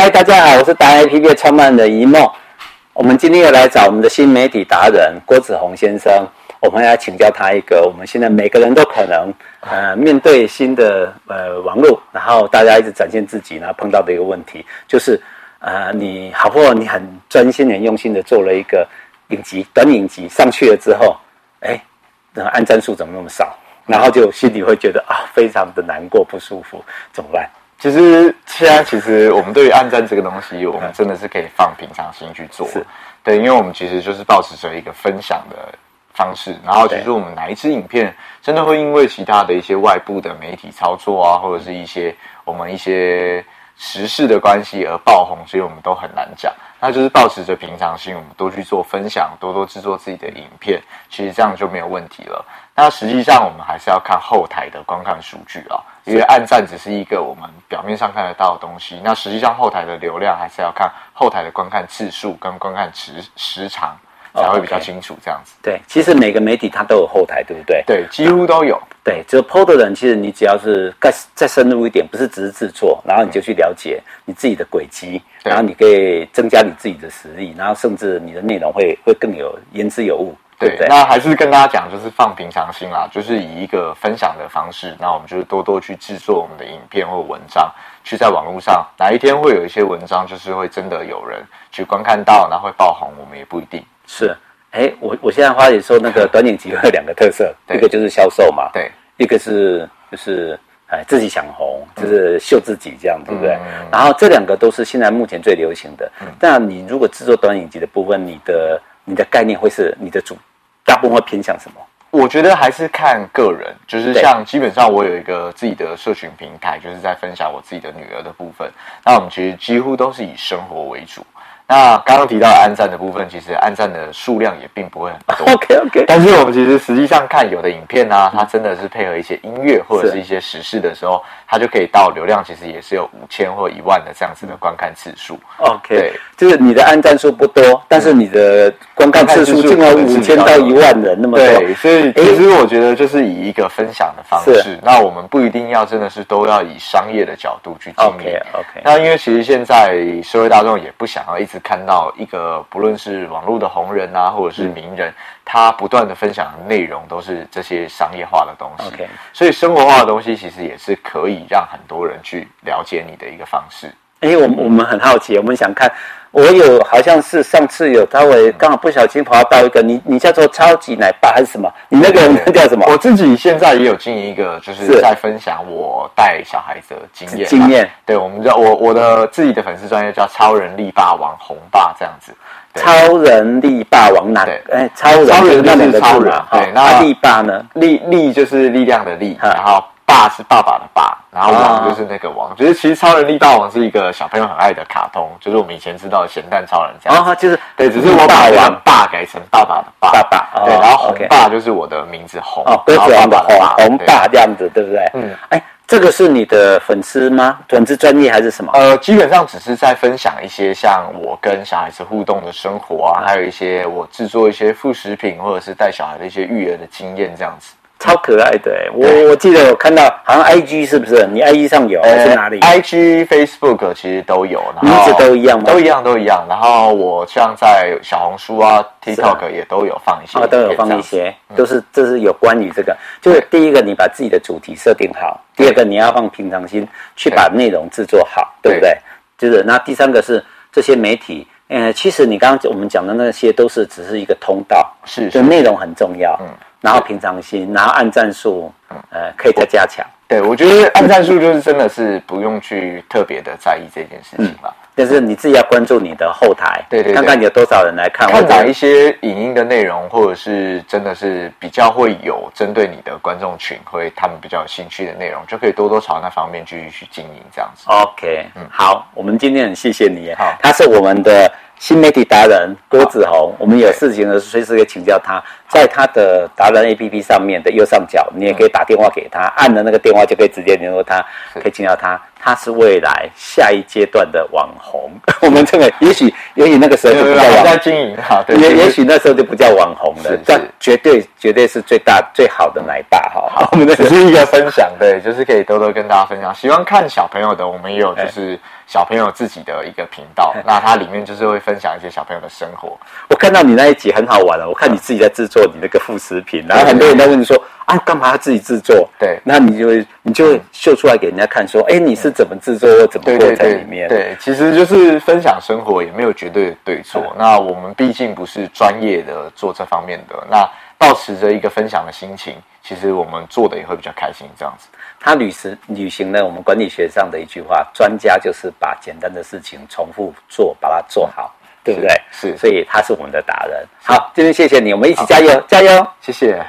嗨，大家好，我是达人 APP 创办人一梦。我们今天又来找我们的新媒体达人郭子宏先生，我们要请教他一个，我们现在每个人都可能呃面对新的呃网络，然后大家一直展现自己，然后碰到的一个问题，就是呃你好不容易你很专心、很用心的做了一个影集、短影集上去了之后，哎，那按赞数怎么那么少？然后就心里会觉得啊，非常的难过、不舒服，怎么办？其实现在，其实我们对于暗战这个东西，我们真的是可以放平常心去做。对，因为我们其实就是保持着一个分享的方式。然后，其实我们哪一支影片真的会因为其他的一些外部的媒体操作啊，或者是一些我们一些时事的关系而爆红，所以我们都很难讲。那就是保持着平常心，我们多去做分享，多多制作自己的影片，其实这样就没有问题了。那实际上，我们还是要看后台的观看数据啊。因为按赞只是一个我们表面上看得到的东西，那实际上后台的流量还是要看后台的观看次数跟观看时时长才会比较清楚。这样子。Oh, okay. 对，其实每个媒体它都有后台，对不对？对，几乎都有。对，只有 PO 的人，其实你只要是再再深入一点，不是只是制作，然后你就去了解你自己的轨迹，然后你可以增加你自己的实力，然后甚至你的内容会会更有言之有物。对，对，那还是跟大家讲，就是放平常心啦，就是以一个分享的方式，那我们就是多多去制作我们的影片或文章，去在网络上，哪一天会有一些文章，就是会真的有人去观看到，然后会爆红，我们也不一定。是，哎，我我现在花姐说，那个短影集有两个特色，一个就是销售嘛，对，一个是就是哎自己想红，就是秀自己这样，对不对？嗯、然后这两个都是现在目前最流行的。嗯、但你如果制作短影集的部分，你的你的概念会是你的主。大部分会偏向什么？我觉得还是看个人，就是像基本上我有一个自己的社群平台，就是在分享我自己的女儿的部分。那我们其实几乎都是以生活为主。那刚刚提到的按赞的部分，其实按赞的数量也并不会很多。OK OK。但是我们其实实际上看有的影片啊，它真的是配合一些音乐或者是一些时事的时候，它就可以到流量，其实也是有五千或一万的这样子的观看次数。OK，对，就是你的按赞数不多，但是你的观看次数竟然五千到一万人那么多。对，所以其实我觉得就是以一个分享的方式，那我们不一定要真的是都要以商业的角度去经营。OK OK。那因为其实现在社会大众也不想要一直。看到一个不论是网络的红人啊，或者是名人，嗯、他不断的分享的内容都是这些商业化的东西。所以生活化的东西其实也是可以让很多人去了解你的一个方式。哎，我我们很好奇，我们想看。我有好像是上次有稍微刚好不小心跑到一个你你叫做超级奶爸还是什么？你那个人叫什么？我自己现在也有经营一个，就是在分享我带小孩子的经验。经验。对，我们叫我我的自己的粉丝专业叫超人力霸王红霸这样子。超人力霸王哪？哎，超人超人那两个超人。对，那力霸呢？力力就是力量的力，然后。霸是爸爸的爸，然后王就是那个王。就是其实超人力霸王是一个小朋友很爱的卡通，就是我们以前知道的咸蛋超人这样。哦，就是对，只是我把王爸改成爸爸的爸。爸爸。对，然后红爸就是我的名字红。哦，鸽子王的红，红爸这样子，对不对？嗯。哎，这个是你的粉丝吗？粉丝专业还是什么？呃，基本上只是在分享一些像我跟小孩子互动的生活啊，还有一些我制作一些副食品或者是带小孩的一些育儿的经验这样子。超可爱的、欸，我我记得我看到好像 I G 是不是？你 I G 上有还是哪里？I G Facebook 其实都有，名字都一样吗？都一样，都一样。然后我像在小红书啊、TikTok 也都有放一些，都有放一些，都是这是有关于这个。就是第一个，你把自己的主题设定好；第二个，你要放平常心去把内容制作好，对不对？就是那第三个是这些媒体，呃，其实你刚刚我们讲的那些都是只是一个通道，是，就内容很重要，嗯。然后平常心，然后按战术，呃，可以再加强。对，我觉得按战术就是真的是不用去特别的在意这件事情吧。但是你自己要关注你的后台，对对，看看有多少人来看。看哪一些影音的内容，或者是真的是比较会有针对你的观众群，会他们比较有兴趣的内容，就可以多多朝那方面继续去经营这样子。OK，嗯，好，我们今天很谢谢你。好，他是我们的。新媒体达人郭子宏，我们有事情呢，随时可以请教他。在他的达人 APP 上面的右上角，你也可以打电话给他，按了那个电话就可以直接联络他，可以请教他。他是未来下一阶段的网红。我们这个也许也许那个时候就不叫网红经营哈，也也许那时候就不叫网红了，但绝对绝对是最大最好的奶爸哈。好，我们只是一个分享，对，就是可以多多跟大家分享。喜欢看小朋友的，我们也有就是。小朋友自己的一个频道，那它里面就是会分享一些小朋友的生活。我看到你那一集很好玩了，我看你自己在制作你那个副食品，然后很多人都问你说啊，干嘛要自己制作？对，那你就会你就会秀出来给人家看，说，哎，你是怎么制作，又怎么过在里面？对，其实就是分享生活，也没有绝对的对错。那我们毕竟不是专业的做这方面的，那保持着一个分享的心情。其实我们做的也会比较开心，这样子。他履行履行了我们管理学上的一句话：专家就是把简单的事情重复做，把它做好，对不对？是，所以他是我们的达人。好，今天谢谢你，我们一起加油，加油，谢谢。